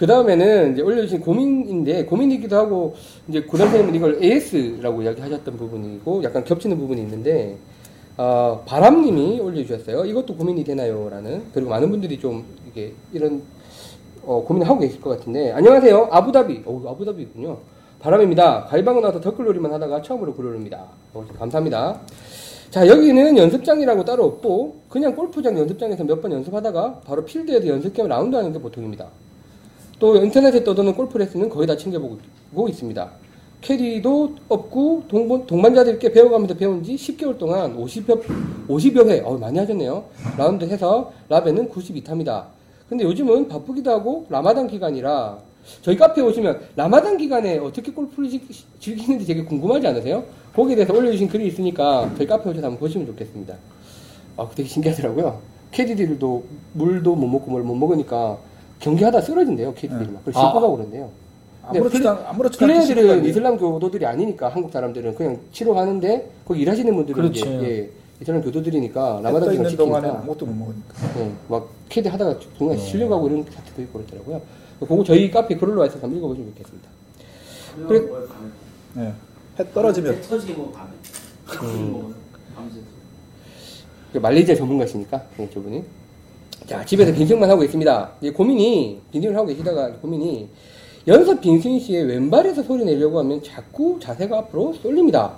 그 다음에는 이제 올려주신 고민인데, 고민이기도 하고, 이제 고등생님은 이걸 AS라고 이야기 하셨던 부분이고, 약간 겹치는 부분이 있는데, 어, 바람님이 올려주셨어요. 이것도 고민이 되나요? 라는. 그리고 많은 분들이 좀, 이게, 이런, 어, 고민을 하고 계실 것 같은데, 안녕하세요. 아부다비. 어, 아부다비군요. 바람입니다. 가위방을 나서 덧글놀이만 하다가 처음으로 글을 올립니다. 어, 감사합니다. 자, 여기는 연습장이라고 따로 없고, 그냥 골프장 연습장에서 몇 번 연습하다가 바로 필드에서 연습 겸 라운드 하는 게 보통입니다. 또 인터넷에 떠도는 골프 레슨은 거의 다 챙겨보고 있습니다. 캐디도 없고 동반, 동반 자들께 배워가면서 배운 지 10개월 동안 50여, 50여 회, 어, 많이 하셨네요. 라운드 해서 라벤은 92타입니다. 근데 요즘은 바쁘기도 하고 라마단 기간이라 저희 카페에 오시면 라마단 기간에 어떻게 골프를 즐- 즐기는지 되게 궁금하지 않으세요? 거기에 대해서 올려주신 글이 있으니까 저희 카페에 오셔서 한번 보시면 좋겠습니다. 아, 되게 신기하더라고요. 캐디들도 물도 못 먹고 뭘 못 먹으니까 경기하다 쓰러진대요, 캐디들이 막. 그걸 아. 씻고 가고 그런대요. 아무렇지도 않- 아무렇지도 않게 플레이어들은. 이슬람 교도들이 아니니까 한국 사람들은 그냥 치료하는데 거기 일하시는 분들은 그렇지. 이제 예, 이슬람 교도들이니까 떠 라마단 기간 있는 동안에 지키니까 아무것도 못 먹으니까. 예, 막 캐디 하다가 중간에 어. 실려가고 이런 사태도 있고 그렇더라고요. 그거 저희 카페 글로 와서 한번 읽어보시면 좋겠습니다. 그래- 그래. 네. 해 떨어지면 터지고 밤에. 음. 밤새. 그 말레이시아 전문가시니까 네, 저분이 자 집에서 빈승만 하고 있습니다. 이제 고민이 빈승을 하고 계시다가 고민이 연습 빈승 시에 왼발에서 소리 내려고 하면 자꾸 자세가 앞으로 쏠립니다.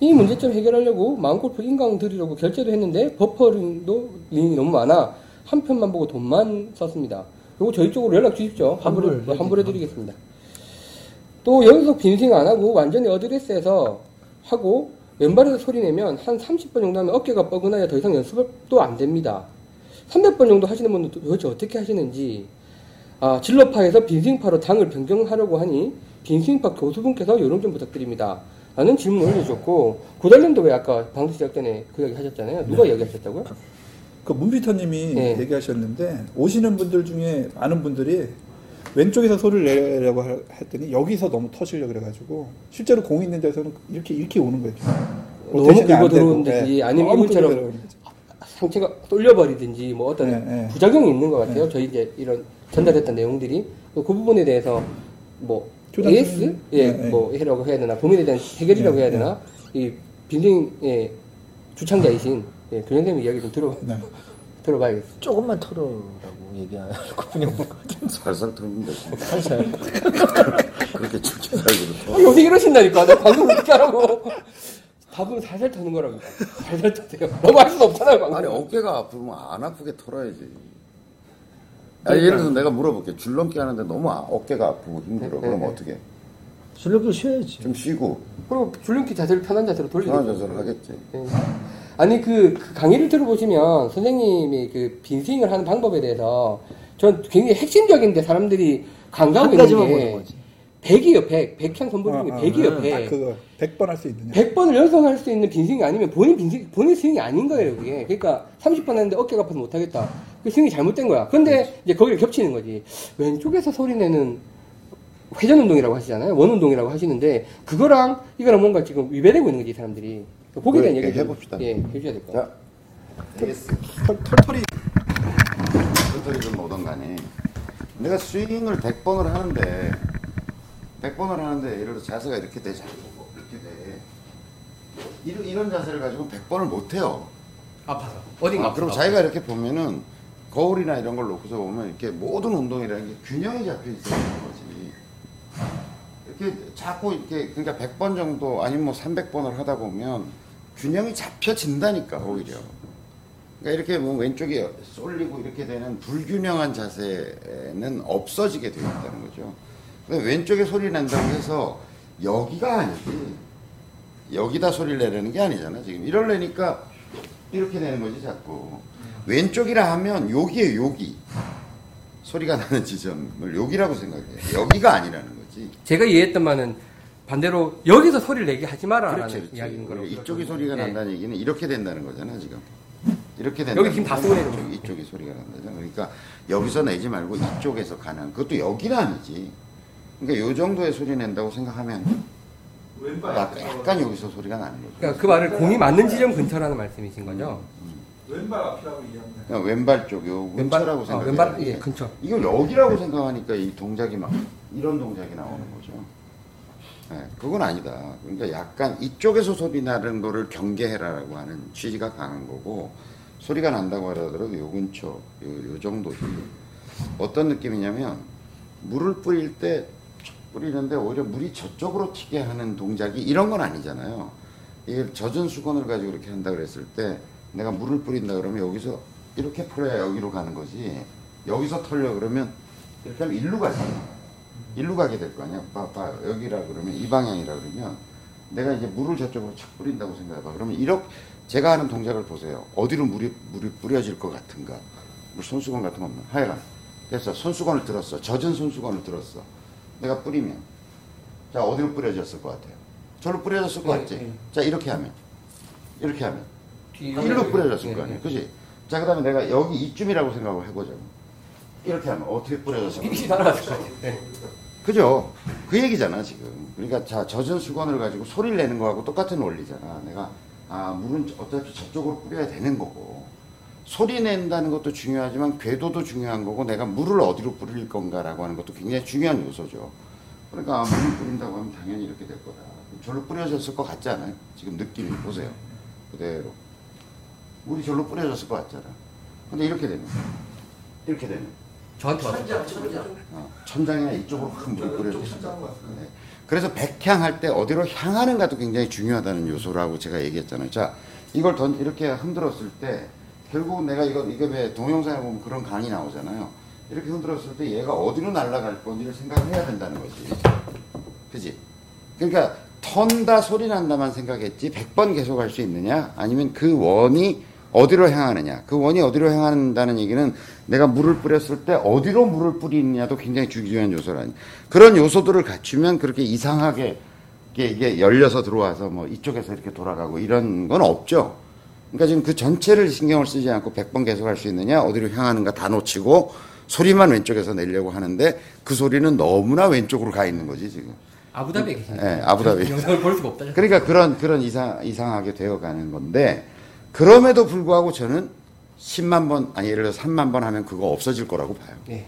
이 문제점 해결하려고 마음골프 인강 들이려고 결제도 했는데 버퍼링도 링이 너무 많아 한 편만 보고 돈만 썼습니다. 그리고 저희 쪽으로 연락 주십시오. 환불 환불해 드리겠습니다. 또 연속 빈스윙 안 하고 완전히 어드레스해서 하고 왼발에서 소리 내면 한 30번 정도 하면 어깨가 뻐근하여 더 이상 연습도 안 됩니다. 300번 정도 하시는 분들 도대체 어떻게 하시는지 아, 진로파에서 빈스윙파로 당을 변경하려고 하니 빈스윙파 교수분께서 요령 좀 부탁드립니다. 라는 질문을 올려주셨고 고달님도 왜 아까 방송 시작 전에 그 이야기 하셨잖아요. 누가 이야기 하셨다고요? 그 문피터님이 네. 얘기하셨는데 오시는 분들 중에 많은 분들이 왼쪽에서 소리를 내려고 하- 했더니 여기서 너무 터지려 그래가지고 실제로 공 있는 데서는 이렇게 이렇게 오는 거예요. 너무 긁어 네. 아니면 너무 이분처럼 상체가 쏠려버리든지 뭐 어떤 네, 네. 부작용이 있는 것 같아요. 저희 이제 이런 전달했던 내용들이 그 부분에 대해서 뭐 AS 좀- 예, 네, 네. 뭐 해라고 해야 되나 고민에 대한 해결이라고 네, 해야 되나 이 빈딩의 주창자이신 예, 교장님 이야기 좀 들어 네. 들어봐야겠어요. 조금만 털어라고 얘기하고 그냥 살살 털면 되지. 살살. 그렇게 죽게 살고 아, 요새 이러신다니까. 나 방송 그렇게 하라고. 답은 살살 터는 거라고. 살살 터세요. 너무 할 수는 없잖아요, 방송. 아니 어깨가 아프면 안 아프게 털어야지. 아니, 예를 들어서 내가 물어볼게. 줄넘기 하는데 너무 아- 어깨가 아프고 힘들어. 그럼 네, 네. 어떻게? 줄넘기 쉬어야지. 좀 쉬고 그리고 줄넘기 자세를 편한 자세로 돌리고. 편한 자세를 하겠지. 예. 아니 그, 그 강의를 들어보시면 선생님이 그 빈스윙을 하는 방법에 대해서 전 굉장히 핵심적인데 사람들이 강조하고 한 가지만 있는 보는 게 거지. 100이에요 100 100향 선볼 중에 어, 어, 100이에요 딱100 그거 100번 할 수 있느냐. 100번을 연속할 수 있는 빈스윙이 아니면 본인 빈스윙 본인 스윙이 아닌 거예요 그게. 그러니까 30번 했는데 어깨가 아파서 못하겠다. 그 스윙이 잘못된 거야. 근데 이제 거기를 겹치는 거지. 왼쪽에서 소리 내는 회전 운동이라고 하시잖아요. 원 운동이라고 하시는데 그거랑 이거랑 뭔가 지금 위배되고 있는 거지 이 사람들이. 거기에 대한 그래, 얘기 좀, 해봅시다. 예 해주셔야 될 것 같아요. 자, AS. 털, 털털이. 털털이든 뭐든 간에. 내가 스윙을 100번을 하는데 100번을 하는데 예를 들어 자세가 이렇게 되잖아. 이렇게 돼. 이런, 이런 자세를 가지고 100번을 못 해요. 아파서 어딘가 아, 그럼 자기가 이렇게 보면은 거울이나 이런 걸 놓고서 보면 이렇게 모든 운동이라는 게 균형이 잡혀 있어야 되는 거지. 이렇게 자꾸 이렇게 그러니까 100번 정도 아니면 뭐 300번을 하다 보면 균형이 잡혀진다니까 오히려. 그러니까 이렇게 뭐 왼쪽이 쏠리고 이렇게 되는 불균형한 자세는 없어지게 되어 있다는 거죠. 왼쪽에 소리 난다고 해서 여기가 아니지. 여기다 소리를 내려는 게 아니잖아. 지금 이러려니까 이렇게 되는 거지 자꾸. 왼쪽이라 하면 여기에 여기. 소리가 나는 지점을 여기라고 생각해. 여기가 아니라는 거지. 제가 이해했던 바는 반대로 여기서 소리를 내게 하지 마라라는 그렇지, 그렇지. 이야기인 거라고 이쪽이 소리가 네. 난다는 얘기는 이렇게 된다는 거잖아 지금. 이렇게 된다. 여기 지금 다 쓰고 있는 이쪽, 이쪽이 소리가 난다죠. 그러니까 여기서 내지 말고 이쪽에서 가는. 그것도 여기는 아니지. 그러니까 요 정도의 소리 낸다고 생각하면 왼발 약간, 약간 여기서 소리가 나는 거죠. 그러니까 그 말을 공이 맞는 지점 근처라는 말씀이신 거죠. 음. 왼발 앞이라고 이해합니다. 그냥 왼발 쪽요 근처라고 아, 생각해요. 왼발 예 근처. 이걸 여기라고 생각하니까 이 동작이 막 이런 동작이 나오는 거죠. 네, 그건 아니다. 그러니까 약간 이쪽에서 소리 나는 거를 경계해라라고 하는 취지가 강한 거고 소리가 난다고 하더라도 요 근처, 요, 요 정도지. 어떤 느낌이냐면 물을 뿌릴 때 뿌리는데 오히려 물이 저쪽으로 튀게 하는 동작이 이런 건 아니잖아요. 이게 젖은 수건을 가지고 이렇게 한다 그랬을 때 내가 물을 뿌린다 그러면 여기서 이렇게 풀어야 여기로 가는 거지. 여기서 털려 그러면 하면 일로 가잖아. 일로 가게 될 거 아니야. 봐, 봐. 여기라 그러면 이 방향이라 그러면 내가 이제 물을 저쪽으로 착 뿌린다고 생각해봐. 그러면 이렇게 제가 하는 동작을 보세요. 어디로 물이 물이 뿌려질 것 같은가? 물 손수건 같은 거 없나? 하여간 됐어. 손수건을 들었어. 젖은 손수건을 들었어. 내가 뿌리면 자 어디로 뿌려졌을 것 같아요? 저로 뿌려졌을 것 네, 같지? 네. 자 이렇게 하면 이렇게 하면 뒤 일로 뿌려졌을 네, 거 아니에요, 네. 그지? 자 그다음에 내가 여기 이쯤이라고 생각을 해보자고. 이렇게 하면 어떻게 뿌려졌을 것 같아요? 네. 그죠? 그 얘기잖아 지금. 그러니까 자 젖은 수건을 가지고 소리를 내는 거하고 똑같은 원리잖아. 내가 아 물은 어차피 저쪽으로 뿌려야 되는 거고 소리 낸다는 것도 중요하지만 궤도도 중요한 거고 내가 물을 어디로 뿌릴 건가라고 하는 것도 굉장히 중요한 요소죠. 그러니까 아, 물을 뿌린다고 하면 당연히 이렇게 될 거다. 절로 뿌려졌을 것 같지 않아요? 지금 느낌이 보세요. 그대로 물이 절로 뿌려졌을 것 같잖아. 근데 이렇게 되면 이렇게 되면 저한테 왔어. 천장 천장. 어, 천장이나 이쪽으로 확 물이 뿌려졌습니다. 네. 그래서 백향할 때 어디로 향하는가도 굉장히 중요하다는 요소라고 제가 얘기했잖아요. 자, 이걸 던 이렇게 흔들었을 때 결국 내가 이거 이게 왜 동영상에 보면 그런 강의 나오잖아요. 이렇게 흔들었을 때 얘가 어디로 날아갈 건지를 생각을 해야 된다는 거지. 그지? 그러니까 턴다 소리 난다만 생각했지 100번 계속 할 수 있느냐 아니면 그 원이 어디로 향하느냐 그 원이 어디로 향한다는 얘기는 내가 물을 뿌렸을 때 어디로 물을 뿌리느냐도 굉장히 중요한 요소라니 그런 요소들을 갖추면 그렇게 이상하게 이게 열려서 들어와서 뭐 이쪽에서 이렇게 돌아가고 이런 건 없죠 그러니까 지금 그 전체를 신경을 쓰지 않고 100번 계속 할 수 있느냐 어디로 향하는가 다 놓치고 소리만 왼쪽에서 내려고 하는데 그 소리는 너무나 왼쪽으로 가 있는 거지 지금 아부다비에 계시니까. 예, 아부다비. 영상을 볼 수가 없다. 그러니까 그런 그런 이상 이상하게 되어가는 건데 그럼에도 불구하고 저는 10만 번 아니 예를 들어 3만 번 하면 그거 없어질 거라고 봐요. 네.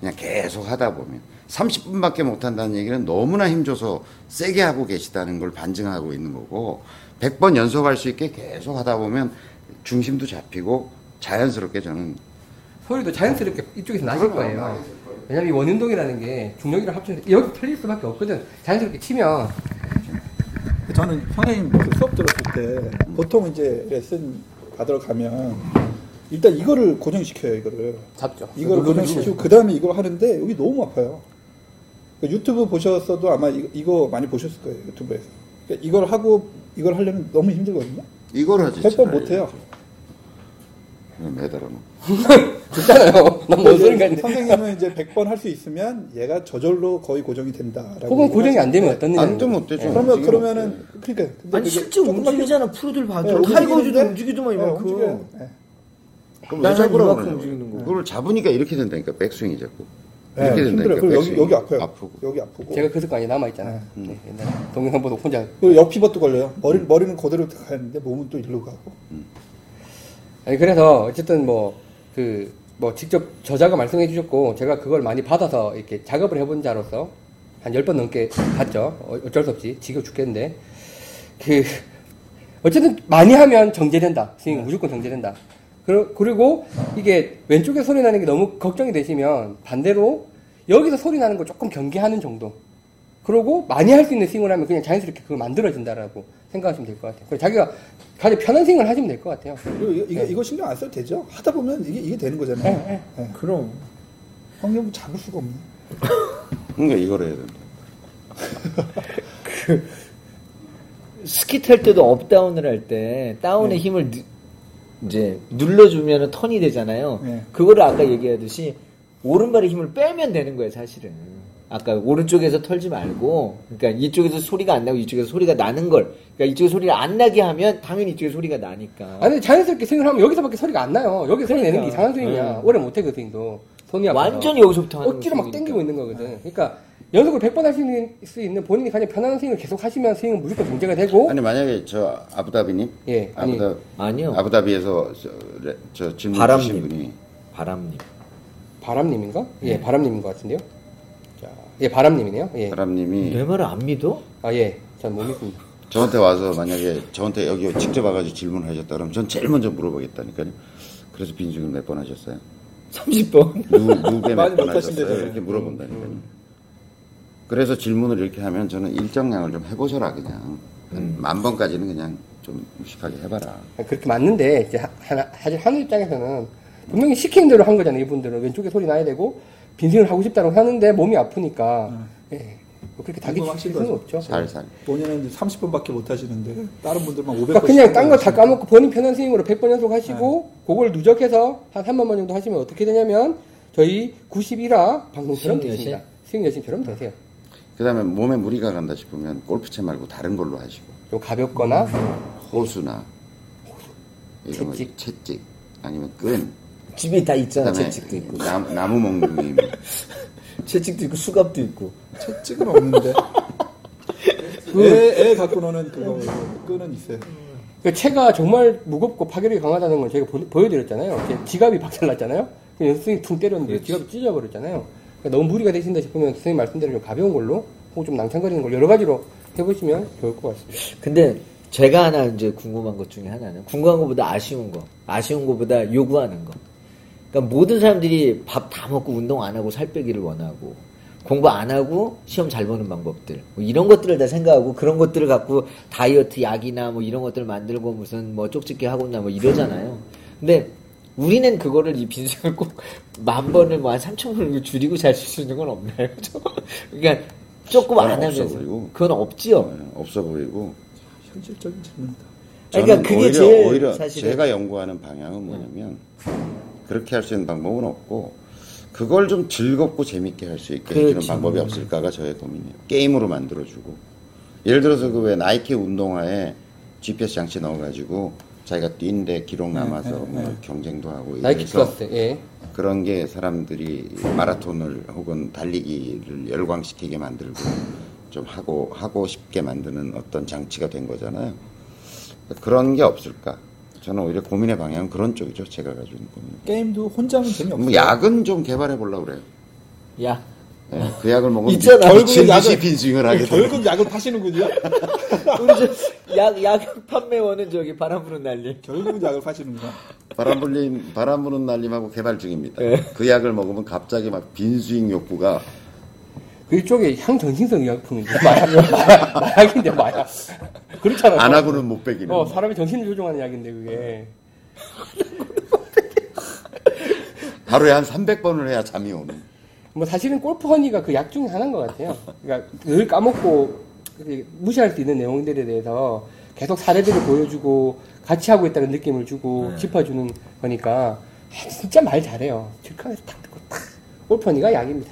그냥 계속 하다 보면 30분밖에 못 한다는 얘기는 너무나 힘줘서 세게 하고 계시다는 걸 반증하고 있는 거고 100번 연속할 수 있게 계속 하다 보면 중심도 잡히고 자연스럽게 저는 소리도 자연스럽게 이쪽에서 나실 거예요. 왜냐면 이 원운동이라는 게 중력이랑 합쳐서 여기 털릴 수밖에 없거든. 자연스럽게 치면 저는 선생님 그 수업 들었을 때 보통 이제 레슨 받으러 가면 일단 이거를 고정시켜요 이거를 잡죠. 이걸 고정시키고 그 다음에 이걸 하는데 여기 너무 아파요. 그러니까 유튜브 보셨어도 아마 이거, 이거 많이 보셨을 거예요 유튜브에서. 그러니까 이걸 하고 이걸 하려면 너무 힘들거든요. 이걸 하지. 100번 차라리. 못 해요. 매달아 놓고. 듣잖아요. 난뭔 소린가 했는데. 선생님은 이제 100번 할 수 있으면 얘가 저절로 거의 고정이 된다라고. 혹은 고정이 안 되면 어떤 안 일이 되면 어때죠? 그러면 지금 그러면은 그러니까 근데 아니 실제 움직이잖아 프로들 봐도 네, 타이거즈도 움직이는데? 움직이더만 네, 이만큼 움직여요. 네. 그럼 난왜 잡으라고 이만큼 그러냐고. 움직이는 거. 그걸 잡으니까 이렇게 된다니까 백스윙이 자꾸. 네, 이렇게 힘들어요. 된다니까 그리고 여기 백스윙이. 여기 아파요. 아프고. 여기 아프고. 제가 그 습관이 남아있잖아요. 네, 옛날에 동영상 보고 혼자. 그리고 옆 피벗도 걸려요. 머리 머리는 그대로 가는데 몸은 또 일로 가고. 아니, 그래서 어쨌든 뭐, 그, 뭐 직접 저자가 말씀해 주셨고, 제가 그걸 많이 받아서 이렇게 작업을 해본 자로서 한 10번 넘게 봤죠. 어- 어쩔 수 없이. 지겨 죽겠는데. 그, 어쨌든 많이 하면 정제된다. 스윙 무조건 정제된다. 그리고 이게 왼쪽에 소리 나는 게 너무 걱정이 되시면 반대로 여기서 소리 나는 걸 조금 경계하는 정도. 그러고 많이 할 수 있는 스윙을 하면 그냥 자연스럽게 그걸 만들어진다라고 생각하시면 될 것 같아요. 그래서 자기가 가장 편한 스윙을 하시면 될 것 같아요. 그리고 이거, 이거, 이거 신경 안 써도 되죠. 하다 보면 이게 이게 되는 거잖아요. 네, 네. 그럼 형님 잡을 수가 없네. 그러니까 이걸 해야 된다. 스키 탈 때도 up-down을 할 때 다운의 네. 힘을 누- 이제 눌러주면 턴이 되잖아요. 네. 그거를 아까 얘기하듯이 오른발의 힘을 빼면 되는 거예요, 사실은. 아까 오른쪽에서 털지 말고, 그러니까 이쪽에서 소리가 안 나고 이쪽에서 소리가 나는 걸, 그러니까 이쪽에 소리가 안 나게 하면 당연히 이쪽에 소리가 나니까. 아니 자연스럽게 스윙을 하면 여기서밖에 소리가 안 나요. 여기 소리 내는 게 그러니까. 이상한 스윙이야. 네. 오래 못해 그 스윙도. 손이 아파서. 완전히 여기서부터 하는 억지로 막. 당기고 있는 거거든. 그러니까 연속으로 100번 하실 수 있는 본인이 가장 편안한 스윙을 계속 하시면 스윙은 무조건 문제가 되고 아니 만약에 저 아부다비님, 예, 아니, 아부다 아니요. 아부다비에서 저, 레- 저 질문 바람님. 주신 분이 바람님. 바람님인가? 예, 바람님인 것 같은데요. 자, 예, 바람님이네요. 예, 바람님이 내 말을 안 믿어? 아 예, 전못 믿습니다. 저한테 와서 만약에 저한테 여기 직접 와가지고 질문을 하셨다 그러면 전 제일 먼저 물어보겠다니까요. 그래서 빈중을 몇번 하셨어요? 30번. 누, 누구에 많이 몇번못 하신대잖아요. 하셨어요? 이렇게 물어본다니까요. 그래서 질문을 이렇게 하면 저는 일정량을 좀 해보셔라 그냥 한만 번까지는 그냥 좀 무식하게 해봐라. 아, 그렇게 맞는데 이제 하- 하나, 사실 한우 입장에서는 분명히 시키는 대로 한 거잖아요. 이분들은 왼쪽에 소리 나야 되고 빈승을 하고 싶다고 하는데 몸이 아프니까 예, 뭐 그렇게 궁금하신 칠 수는. 없죠. 살살. 본인은 이제 30번밖에 못 하시는데 다른 분들만 500번. 그러니까 그냥 딴 거 다 까먹고 본인 편한 스윙으로 100번 연속 하시고 그걸 누적해서 한 3만 번 정도 하시면 어떻게 되냐면 저희 91화 방송처럼 되십니다. 스윙 여신처럼 되세요. 그다음에 몸에 무리가 간다 싶으면 골프채 말고 다른 걸로 하시고 좀 가볍거나 호수나 이런 거 채찍. 채찍 아니면 끈 집에 다 있잖아. 그다음에 채찍도 있고. 나무, 나무 몽둥이 뭐. 채찍도 있고 수갑도 있고. 채찍은 없는데. 애, 애 갖고 노는 그거 끈은 있어요. 그 채가 정말 무겁고 파괴력이 강하다는 건 제가 보, 여드렸잖아요 지갑이 박살났잖아요. 그 연습생이 퉁 때렸는데 지갑이 찢어버렸잖아요. 그러니까 너무 무리가 되신다 싶으면 선생님 말씀대로 좀 가벼운 걸로 혹은 좀 낭창거리는 걸 여러 가지로 해보시면 좋을 것 같습니다. 근데 제가 하나 이제 궁금한 것 중에 하나는 궁금한 것보다 아쉬운 거, 아쉬운 것보다 요구하는 거. 그러니까 모든 사람들이 밥 다 먹고 운동 안 하고 살 빼기를 원하고 공부 안 하고 시험 잘 보는 방법들 뭐 이런 것들을 다 생각하고 그런 것들을 갖고 다이어트 약이나 뭐 이런 것들을 만들고 무슨 뭐 쪽집게 하고나 뭐 이러잖아요. 근데 우리는 그거를 이 빈승을 꼭 만 번을 뭐한 삼천 번을 줄이고 잘 수 있는 건 없나요? 그러니까 조금 안 하면서 보이고. 그건 없지요. 네, 없어 보이고 현실적인 질문이다. 그러니까 그게 오히려, 제일 오히려 사실은- 제가 연구하는 방향은 뭐냐면 그렇게 할 수 있는 방법은 없고 그걸 좀 즐겁고 재밌게 할 수 있게 해주는 그렇죠. 방법이 없을까가 저의 고민이에요. 게임으로 만들어주고 예를 들어서 그 왜 나이키 운동화에 GPS 장치 넣어가지고 자기가 뛴데 기록 남아서 뭐 경쟁도 하고 나이키 이래서 예. 그런 게 사람들이 마라톤을 혹은 달리기를 열광시키게 만들고 좀 하고 하고 싶게 만드는 어떤 장치가 된 거잖아요. 그런 게 없을까? 저는 오히려 고민의 방향은 그런 쪽이죠. 제가 가지고 있는 고민. 게임도 혼자는 재미없어요. 뭐 약은 좀 개발해 보려고 그래요. 야, 예, 그 약을 먹으면 있잖아. 듯이 약을- 빈스윙을 하게 돼요. 결국 약을 파시는군요. 우리 저 약, 약 판매원은 저기 바람 부는 난리. 결국은 약을 파시는구나. 바람 불림 바람 부는 날림하고 개발 중입니다. 예. 그 약을 먹으면 갑자기 막 빈스윙 욕구가 그쪽에 향정신성 의약품인데 마약, 마약, 마약인데 마약. 그렇잖아요. 안 하고는 못 빼기는. 어, 사람의 정신을 조종하는 약인데 그게. 하루에 한 300번을 해야 잠이 오는. 뭐 사실은 골프 허니가 그 약 중에 하나인 것 같아요. 그러니까 늘 까먹고 무시할 수 있는 내용들에 대해서 계속 사례들을 보여주고 같이 하고 있다는 느낌을 주고 짚어주는 거니까 아, 진짜 말 잘해요. 질칸에서 탁 듣고 탁 골프 허니가 약입니다.